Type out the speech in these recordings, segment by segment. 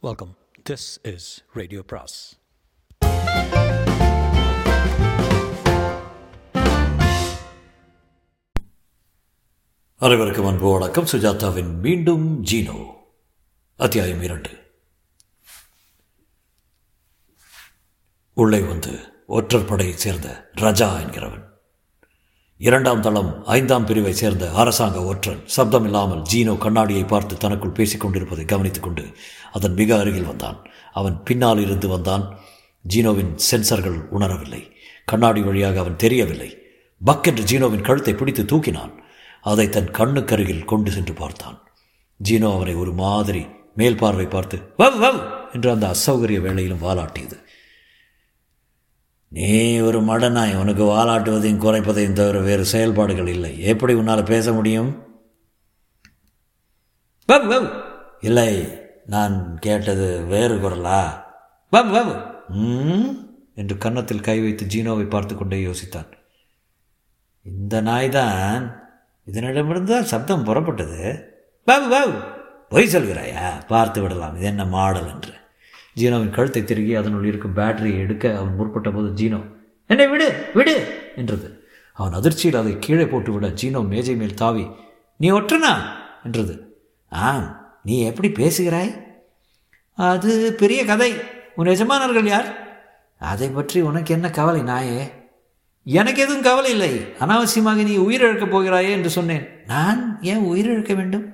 Welcome this is radio பிராஸ் அனைவருக்கும் அன்பு வணக்கம். சுஜாதாவின் மீண்டும் ஜீனோ. அத்தியாயம் இரண்டு. உள்ளே வந்து ஒற்றர் படையைச் சேர்ந்த ரஜா என்கிறவன். இரண்டாம் தளம் ஐந்தாம் பிரிவை சேர்ந்த அரசாங்க ஒற்றன் சப்தம் இல்லாமல் ஜீனோ கண்ணாடியை பார்த்து தனக்குள் பேசிக் கொண்டிருப்பதை கவனித்துக் கொண்டு அதன் மிக அருகில் வந்தான். அவன் பின்னால் இருந்து வந்தான். ஜீனோவின் சென்சர்கள் உணரவில்லை. கண்ணாடி வழியாக அவன் தெரியவில்லை. பக் என்று ஜீனோவின் கழுத்தை பிடித்து தூக்கினான். அதை தன் கண்ணுக்கருகில் கொண்டு சென்று பார்த்தான். ஜீனோ அவனை ஒரு மாதிரி மேல் பார்வை பார்த்து வவ் வவ் என்று அந்த அசௌகரிய வேளையிலும் வாலாட்டியது. நீ ஒரு மடனாய் உனக்கு வாலாட்டுவதையும் குறைப்பதையும் தவிர வேறு செயல்பாடுகள் இல்லை. எப்படி உன்னால் பேச முடியும்? வவ் வவ் இல்லை நான் கேட்டது வேறு குரலா? வவ் வவ் என்று கன்னத்தில் கை வைத்து ஜீனோவை பார்த்து கொண்டே யோசித்தான். இந்த நாய் தான் இதனிடமிருந்து தான் சப்தம் புறப்பட்டது. பாபு பாபு பொய் சொல்கிறாயா? பார்த்து விடலாம். இது என்ன மாடல் என்று. ஜீனோவின் கழுத்தை திருகி அதனுள் இருக்கும் பேட்டரியை எடுக்க அவன் முற்பட்ட போது ஜீனோ என்னை விடு விடு! என்றது. அவன் அதிர்ச்சியில் அதை கீழே போட்டுவிட ஜீனோ மேஜை மேல் தாவி நீ ஒற்றனா? என்றது. ஆம் நீ எப்படி பேசுகிறாய்? அது பெரிய கதை. உன் எஜமானர்கள் யார்? அதை பற்றி உனக்கு என்ன கவலை நாயே? எனக்கு எதுவும் கவலை இல்லை. அனாவசியமாக நீ உயிரிழக்கப் போகிறாயே என்று சொன்னேன். நான் ஏன் உயிரிழக்க வேண்டும்?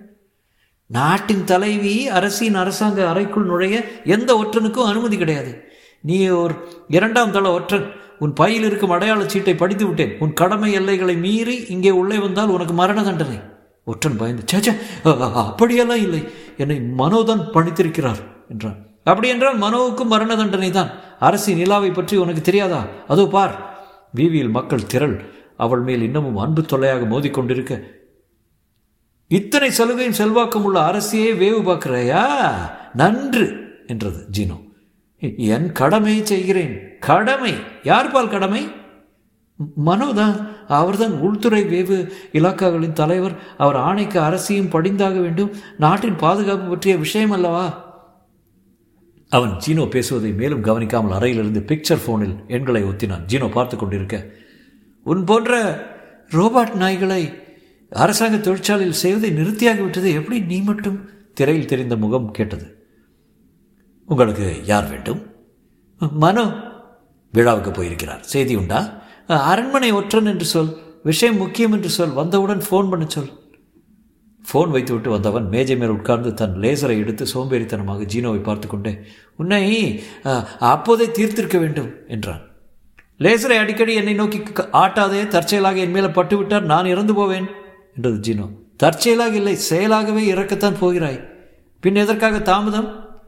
நாட்டின் தலைவி அரசின் அரசாங்க அறைக்குள் நுழைய எந்த ஒற்றனுக்கும் அனுமதி கிடையாது. நீ ஒரு இரண்டாம் தள ஒற்றன். உன் பையில் இருக்கும் அடையாள சீட்டை படித்து விட்டேன். உன் கடமை எல்லைகளை மீறி இங்கே உள்ளே வந்தால் உனக்கு மரண தண்டனை. ஒற்றன் பயந்து சேச்சே அப்படியெல்லாம் இல்லை. என்னை மனோதான் பணித்திருக்கிறார் என்றான். அப்படி என்றால் மனோவுக்கும் மரண தண்டனை தான். அரசின் நிலாவை பற்றி உனக்கு தெரியாதா? அதோ பார். வீதியில் மக்கள் திரள். அவள் மேல் இன்னமும் அன்பு தொல்லையாக மோதிக்கொண்டிருக்க இத்தனை சலுகையும் செல்வாக்கம் உள்ள அரசியே வேவு பார்க்கிறாயா? நன்று என்றது ஜீனோ. என் கடமையை செய்கிறேன். கடமை. யார் பால் கடமை? மனோதான் அவர்தான் உள்துறை வேவு இலாக்காக்களின் தலைவர். அவர் ஆணைக்கு அரசியும் படிந்தாக வேண்டும். நாட்டின் பாதுகாப்பு பற்றிய விஷயம் அல்லவா அவன் ஜீனோ பேசுவதை மேலும் கவனிக்காமல் அறையிலிருந்து பிக்சர் ஃபோனில் எண்களை ஒத்தினான். ஜீனோ பார்த்து கொண்டிருக்க உன் போன்ற ரோபாட் நாய்களை அரசாங்க தொழிற்சாலையில் செய்வதை நிறுத்தியாகிவிட்டது எப்படி நீ மட்டும் திரையில் தெரிந்த முகம் கேட்டது? உங்களுக்கு யார் வேண்டும்? மனோ விழாவுக்கு போயிருக்கிறார். செய்தி உண்டா? அரண்மனை ஒற்றன் என்று சொல் விஷயம் முக்கியம் என்று சொல் வந்தவுடன் ஃபோன் பண்ண சொல். ஃபோன் வைத்துவிட்டு வந்தவன் மேஜை மேல் உட்கார்ந்து தன் லேசரை எடுத்து சோம்பேறித்தனமாக ஜீனோவை பார்த்து கொண்டே உன்னை அப்போதே தீர்த்திருக்க வேண்டும் என்றான். லேசரை அடிக்கடி என்னை நோக்கி ஆட்டாதே தற்செயலாக என் மேலே பட்டுவிட்டார் நான் இறந்து போவேன் என்றது ஜீனோ. தற்செயலாக இல்லை செயலாகவே இறக்கத்தான் போகிறாய். பின் எதற்காக தாமதம்?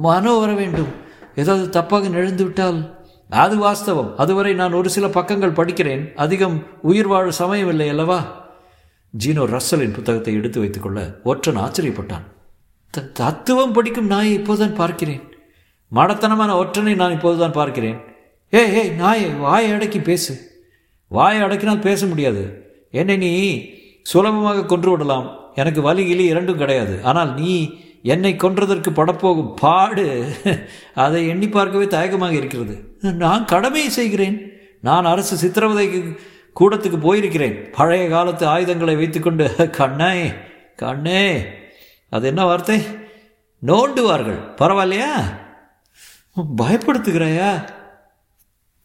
மனோ வர வேண்டும். ஏதாவது தப்பாக நிழந்து விட்டால்? அது வாஸ்தவம். அதுவரை நான் ஒரு சில பக்கங்கள் படிக்கிறேன். அதிகம் உயிர் வாழ சமயம் இல்லை அல்லவா? ஜீனோ ரஸ்ஸலின் புத்தகத்தை எடுத்து வைத்துக்கொள்ள ஒற்றன் ஆச்சரியப்பட்டான். தத்துவம் படிக்கும் நாயை இப்போதுதான் பார்க்கிறேன். மடத்தனமான ஒற்றனை நான் இப்போதுதான் பார்க்கிறேன். ஏ ஏய் நாயை வாயை அடக்கி பேசு. வாயை அடக்கினால் பேச முடியாது. என்னை நீ சுலபமாக கொன்று விடலாம். எனக்கு வலி கிளி இரண்டும் கிடையாது. ஆனால் நீ என்னை கொன்றதற்கு படப்போகும் பாடு அதை எண்ணி பார்க்கவே தயக்கமாக இருக்கிறது. நான் கடமையை செய்கிறேன். நான் அரசு சித்திரவதைக்கு கூடத்துக்கு போயிருக்கிறேன். பழைய காலத்து ஆயுதங்களை வைத்துக்கொண்டு கண்ணே கண்ணே. அது என்ன வார்த்தை? நோண்டுவார்கள். பரவாயில்லையா? பயப்படுத்துகிறாயா?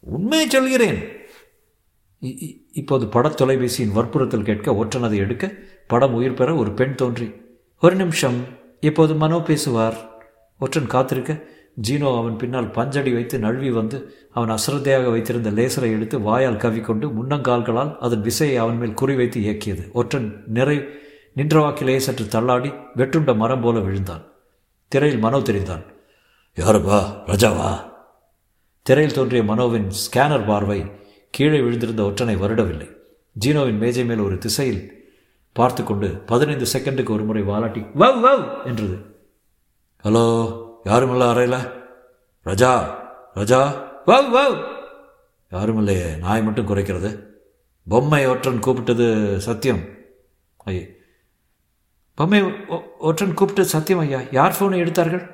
உண்மையை சொல்கிறேன். இப்போது பட தொலைபேசியின் வற்புறுத்தல் கேட்க ஒற்றனதை எடுக்க படம் உயிர் பெற ஒரு பெண் தோன்றி ஒரு நிமிஷம் இப்போது மனோ பேசுவார். ஒற்றன் காத்திருக்க ஜீனோ அவன் பின்னால் பஞ்சடி வைத்து நழுவி வந்து அவன் அசிரத்தையாக வைத்திருந்த லேசரை எடுத்து வாயால் கவிக்கொண்டு முன்னங்கால்களால் அதன் விசையை அவன் மேல் குறிவைத்து இயக்கியது. ஒற்றன் நிறை நின்றவாக்கிலேயே சற்று தள்ளாடி வெட்டுண்ட மரம் போல விழுந்தான். திரையில் மனோ தெரிந்தான். யாருப்பா? ரஜாவா? திரையில் தோன்றிய மனோவின் ஸ்கேனர் பார்வை கீழே விழுந்திருந்த ஒற்றனை வருடவில்லை. ஜீனோவின் மேஜை மேல் ஒரு திசையில் பார்த்து கொண்டு பதினைந்து செகண்டுக்கு ஒரு முறை வாலாட்டி வவ் வவ் என்றது. ஹலோ யாருமில்ல அறையில்? ரஜா ரஜா! வவ் வவ் யாருமில்லையே நாய் மட்டும் குறைக்கிறது. பொம்மை ஒற்றன் கூப்பிட்டது சத்தியம். ஐயே பொம்மை ஒற்றன் கூப்பிட்டு சத்தியம் ஐயா. யார் ஃபோனை எடுத்தார்கள்?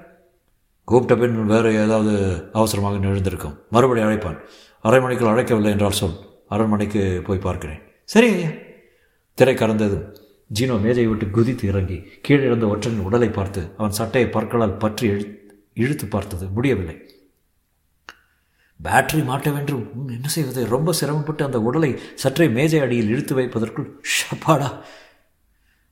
கூப்பிட்ட பின் வேறு ஏதாவது அவசரமாக எழுந்திருக்கும் மறுபடி அழைப்பான். அரை மணிக்குள் அழைக்கவில்லை என்றால் சொல். அரண்மனைக்கு போய் பார்க்கிறேன். சரி ஐயா. திரை கறந்ததும் ஜீனோ மேஜை விட்டு குதித்து இறங்கி கீழே இருந்த ஒற்றனின் உடலை பார்த்து அவன் சட்டையை பற்களால் பற்றி இழு இழுத்து பார்த்தது முடியவில்லை. பேட்டரி மாட்ட வேண்டும். என்ன செய்வது? ரொம்ப சிரமப்பட்டு அந்த உடலை சற்றே மேஜை அடியில் இழுத்து வைப்பதற்குள் ஷப்பாடா.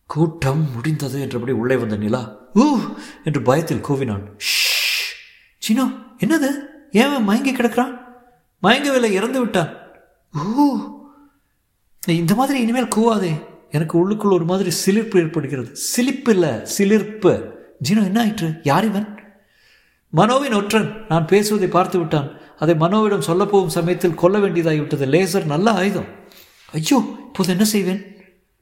கூட்டம் முடிந்தது என்றபடி உள்ளே வந்த நிலா ஊ! என்று பயத்தில் கூவினான். "ஷ்! என்னது? ஏன் மயங்கி கிடக்கிறான்? மயங்கவில்லை இறந்து விட்டான். ஊ இந்த மாதிரி இனிமேல் கூவாதே. எனக்கு உள்ளுக்குள் ஒரு மாதிரி சிலிர்ப்பு ஏற்படுகிறது. சிலிப்பு இல்லை சிலிர்ப்பு. ஜீனோ என்ன ஆயிற்று? யார் இவன்? மனோவின் ஒற்றன். நான் பேசுவதை பார்த்து விட்டான். அதை மனோவிடம் சொல்லப்போகும் சமயத்தில் கொல்ல வேண்டியதாகிவிட்டது. லேசர் நல்ல ஆயுதம். ஐயோ இப்போது என்ன செய்வேன்?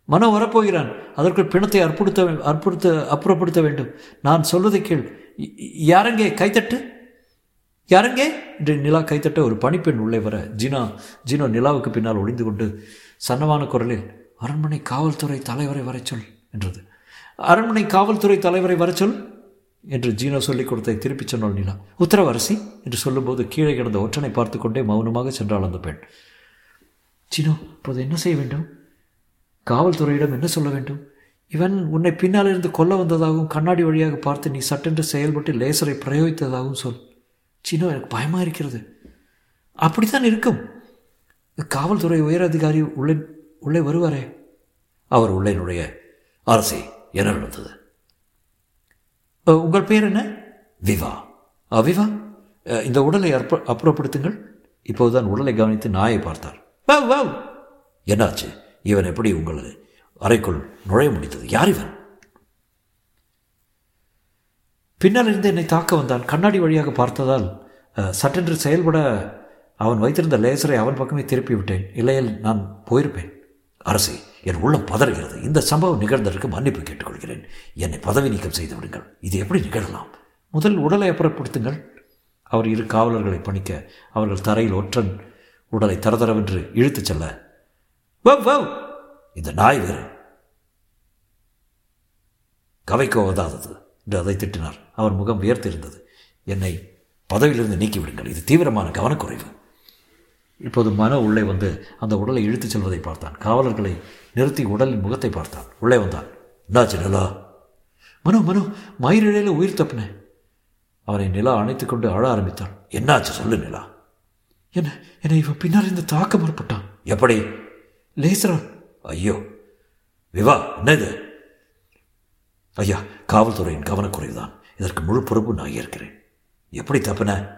மனோ வரப்போகிறான். அதற்குள் பிணத்தை அற்புடுத்த அற்புடுத்த அப்புறப்படுத்த வேண்டும். நான் சொல்வதை கேள். யாரெங்கே கைத்தட்டு யாருங்க? என்று நிலா கைத்தட்ட ஒரு பணிப்பெண் உள்ளே வர ஜினா ஜினோ நிலாவுக்கு பின்னால் ஒளிந்து கொண்டு சன்னமான குரலில் அரண்மனை காவல்துறை தலைவரை வரச் சொல் என்றது. அரண்மனை காவல்துறை தலைவரை வரச் சொல் என்று ஜீனோ சொல்லிக் கொடுத்தை திருப்பிச் சொன்னாள் நிலா. உத்தரவரசி என்று சொல்லும்போது கீழே கிடந்த ஒற்றனை பார்த்து கொண்டே மௌனமாக சென்றாள் அந்த பெண். ஜீனோ இப்போது என்ன செய்ய வேண்டும்? காவல்துறையிடம் என்ன சொல்ல வேண்டும்? இவன் உன்னை பின்னால் இருந்து கொல்ல வந்ததாகவும் கண்ணாடி வழியாக பார்த்து நீ சட்டென்று செயல்பட்டு லேசரை பிரயோகித்ததாகவும் சொல் சின்ன எனக்கு பயமாக இருக்கிறது. அப்படித்தான் இருக்கும். காவல்துறை உயர் அதிகாரி உள்ளே உள்ளே வருவாரே? அவர் உள்ளே நுழைய அரசே என்ன நடந்தது உங்கள் பேர் என்ன? விவா. விவா இந்த உடலை அற்ப அப்புறப்படுத்துங்கள். இப்போதுதான் உடலை கவனித்து நாயை பார்த்தார். வாவ் வாவ் என்னாச்சு? இவன் எப்படி உங்களது அறைக்குள் நுழைய முடித்தது யார் இவன்? பின்னால் இருந்து என்னை தாக்க வந்தான் கண்ணாடி வழியாக பார்த்ததால் சட்டென்று செயல்பட அவன் வைத்திருந்த லேசரை அவன் பக்கமே திருப்பி விட்டேன் இல்லையில் நான் போயிருப்பேன். அரசே என் உள்ளம் பதறுகிறது. இந்த சம்பவம் நிகழ்ந்ததற்கு மன்னிப்பு கேட்டுக்கொள்கிறேன். என்னை பதவி நீக்கம் செய்து விடுங்கள். இது எப்படி நிகழலாம்? முதல் உடலை அப்புறப்படுத்துங்கள். அவர் இரு காவலர்களை பணிக்க அவர்கள் தரையில் ஒற்றன் உடலை தரதரவென்று இழுத்துச் செல்ல வவ் வவ் இந்த நாய் வேறு கவைக்கோ உதாதது என்று அதை திட்டினார். அவர் முகம் வியர்த்திருந்தது என்னை பதவியிலிருந்து நீக்கிவிடுங்கள். இது தீவிரமான கவனக்குறைவு. இப்போது மன உள்ளே வந்து அந்த உடலை இழுத்துச் செல்வதை பார்த்தான். காவலர்களை நிறுத்தி உடலின் முகத்தை பார்த்தான். உள்ளே வந்தான். என்னாச்சு நிலா? மனோ மனு மயிரிழையில் உயிர் தப்புன. அவனை நிலா அணைத்துக் கொண்டு அழ ஆரம்பித்தான். என்னாச்சு சொல்லு நிலா. என்ன என்னை இவன் பின்னால் இந்த தாக்கம் ஏற்பட்டான் எப்படி? லேசரான் ஐயோ. விவா என்ன இது ஐயா காவல்துறையின் கவனக்குறைவுதான். இதற்கு முழு பொறுப்பு நான் ஏற்கிறேன். எப்படி தப்புன?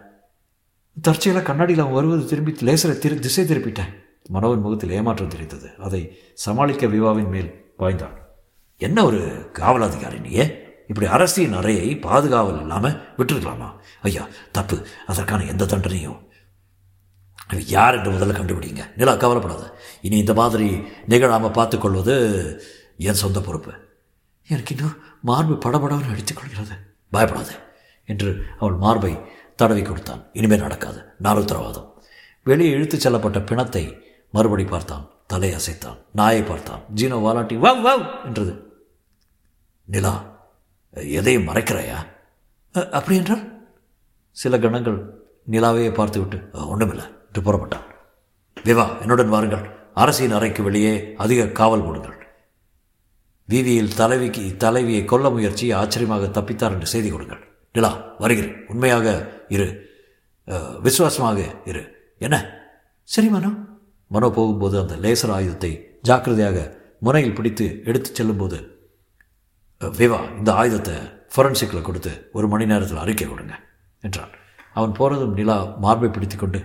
தற்செயலாக கண்ணாடியில் அவன் வருவது திரும்பி லேசரை திரு திசை திருப்பிட்டேன். மனோவின் முகத்தில் ஏமாற்றம் தெரிந்தது. அதை சமாளிக்க விவாவின் மேல் பாய்ந்தான். என்ன ஒரு காவல் அதிகாரி நீயே? இப்படி அரசின் அறையை பாதுகாவல் இல்லாமல் விட்டுருக்கலாமா? ஐயா தப்பு. அதற்கான எந்த தண்டனையும் இவன் யார் என்று முதல்ல கண்டுபிடிங்க. நிலா கவலைப்படாத. இனி இந்த மாதிரி நிகழாமல் பார்த்துக்கொள்வது என் சொந்த பொறுப்பு. எனக்கு இன்னும் மார்பு படபடவன் அடித்துக் கொள்கிறது என்று அவள் மார்பை தடவி கொடுத்தான். இனிமேல் நடக்காது. நான் உத்தரவாதம். வெளியே இழுத்துச் செல்லப்பட்ட பிணத்தை மறுபடி பார்த்தான். தலை அசைத்தான். நாயை பார்த்தான். ஜீனோ வாலாட்டி வவ் வவ் என்றது. நிலா எதையும் மறைக்கிறாயா? அப்படி என்றால்? சில கணங்கள் நிலாவையே பார்த்துவிட்டு "அ, என்று புறப்பட்டான். விவா என்னுடன் வாருங்கள். அரசின் அறைக்கு வெளியே அதிக காவல் போடுங்கள். விவியில் தலைவிக்கு தலைவியை கொல்ல முயற்சி ஆச்சரியமாக தப்பித்தார் என்று செய்தி கொடுங்கள். நிலா வருகிறேன். உண்மையாக இரு. விசுவாசமாக இரு. என்ன? சரி மனோ. மனோ போகும்போது அந்த லேசர் ஆயுதத்தை ஜாக்கிரதையாக முனையில் பிடித்து எடுத்து செல்லும்போது விவா இந்த ஆயுதத்தை ஃபொரன்சிக்கில் கொடுத்து ஒரு மணி நேரத்தில் அறிக்கை கொடுங்க என்றான். அவன் போனதும் நிலா மார்பை பிடித்துக்கொண்டு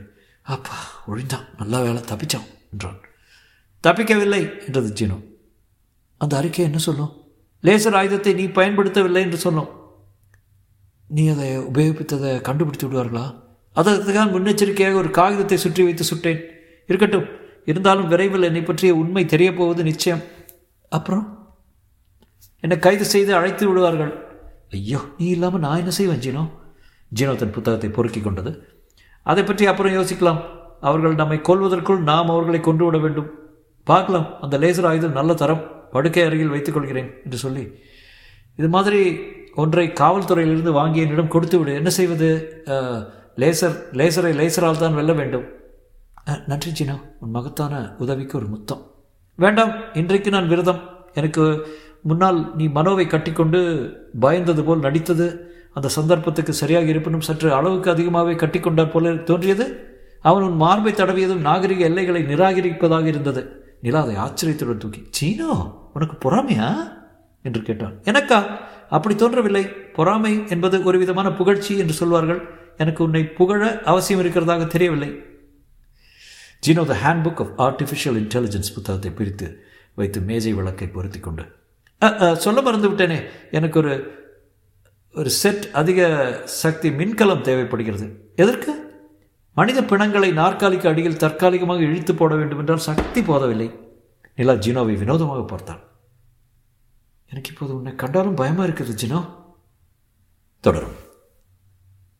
அப்பா ஒழிந்தான். நல்ல வேலை தப்பிச்சான் என்றான். தப்பிக்கவில்லை என்றது ஜீனோ. அந்த அறிக்கை என்ன சொல்லும்? லேசர் ஆயுதத்தை நீ பயன்படுத்தவில்லை என்று சொல்லும் நீ அதை உபயோகித்ததை கண்டுபிடித்து விடுவார்களா? அதற்காக முன்னெச்சரிக்கையாக ஒரு காகிதத்தை சுற்றி வைத்து சுட்டேன். இருக்கட்டும் இருந்தாலும் விரைவில் என்னை பற்றிய உண்மை தெரியப்போவது நிச்சயம். அப்புறம்? என்னை கைது செய்து அழைத்து விடுவார்கள். ஐயோ நீ இல்லாமல் நான் என்ன செய்வேன் ஜீனோ? ஜீனோ தன் புத்தகத்தை பொறுக்கி கொண்டது. அதை பற்றி அப்புறம் யோசிக்கலாம். அவர்கள் நம்மை கொல்வதற்குள் நாம் அவர்களை கொண்டு விட வேண்டும். பார்க்கலாம் அந்த லேசர் ஆயுதம் நல்ல தரம். படுக்கை அருகில் வைத்துக் கொள்கிறேன் என்று சொல்லி இது மாதிரி ஒன்றை காவல்துறையிலிருந்து வாங்கி என்னிடம் கொடுத்து விடு. என்ன செய்வது? லேசர் லேசரை லேசரால் தான் வெல்ல வேண்டும். நன்றி ஜீனா. உன் மகத்தான உதவிக்கு ஒரு முத்தம். வேண்டாம் இன்றைக்கு நான் விரதம். எனக்கு முன்னால் நீ மனோவை கட்டிக்கொண்டு பயந்தது போல் நடித்தது அந்த சந்தர்ப்பத்துக்கு சரியாக இருப்பினும் சற்று அளவுக்கு அதிகமாகவே கட்டிக்கொண்டார் போல தோன்றியது. அவன் உன் மார்பை தடவியதும் நாகரிக எல்லைகளை நிராகரிப்பதாக இருந்தது. நிலா அதை ஆச்சரியத்துடன் தூக்கி சீனோ உனக்கு பொறாமையா? என்று கேட்டான். எனக்கா? அப்படி தோன்றவில்லை. பொறாமை என்பது ஒரு விதமான புகழ்ச்சி என்று சொல்வார்கள். எனக்கு உன்னை புகழ அவசியம் இருக்கிறதாக தெரியவில்லை. ஜீனோ the handbook of artificial intelligence புத்தகத்தை பிரித்து வைத்து மேஜை விளக்கை பொருத்தி கொண்டு சொல்ல மறந்து விட்டேனே எனக்கு ஒரு ஒரு செட் அதிக சக்தி மின்கலம் தேவைப்படுகிறது. எதற்கு? மனித பிணங்களை நாற்காலிக்கு அடியில் தற்காலிகமாக இழுத்து போட வேண்டும் என்றால் சக்தி போதவில்லை. நிலா ஜீனோவை வினோதமாக பார்த்தாள். எனக்கு இப்போது உன்னை கண்டாலும் பயமா இருக்குது ஜீனோ. தொடரும்.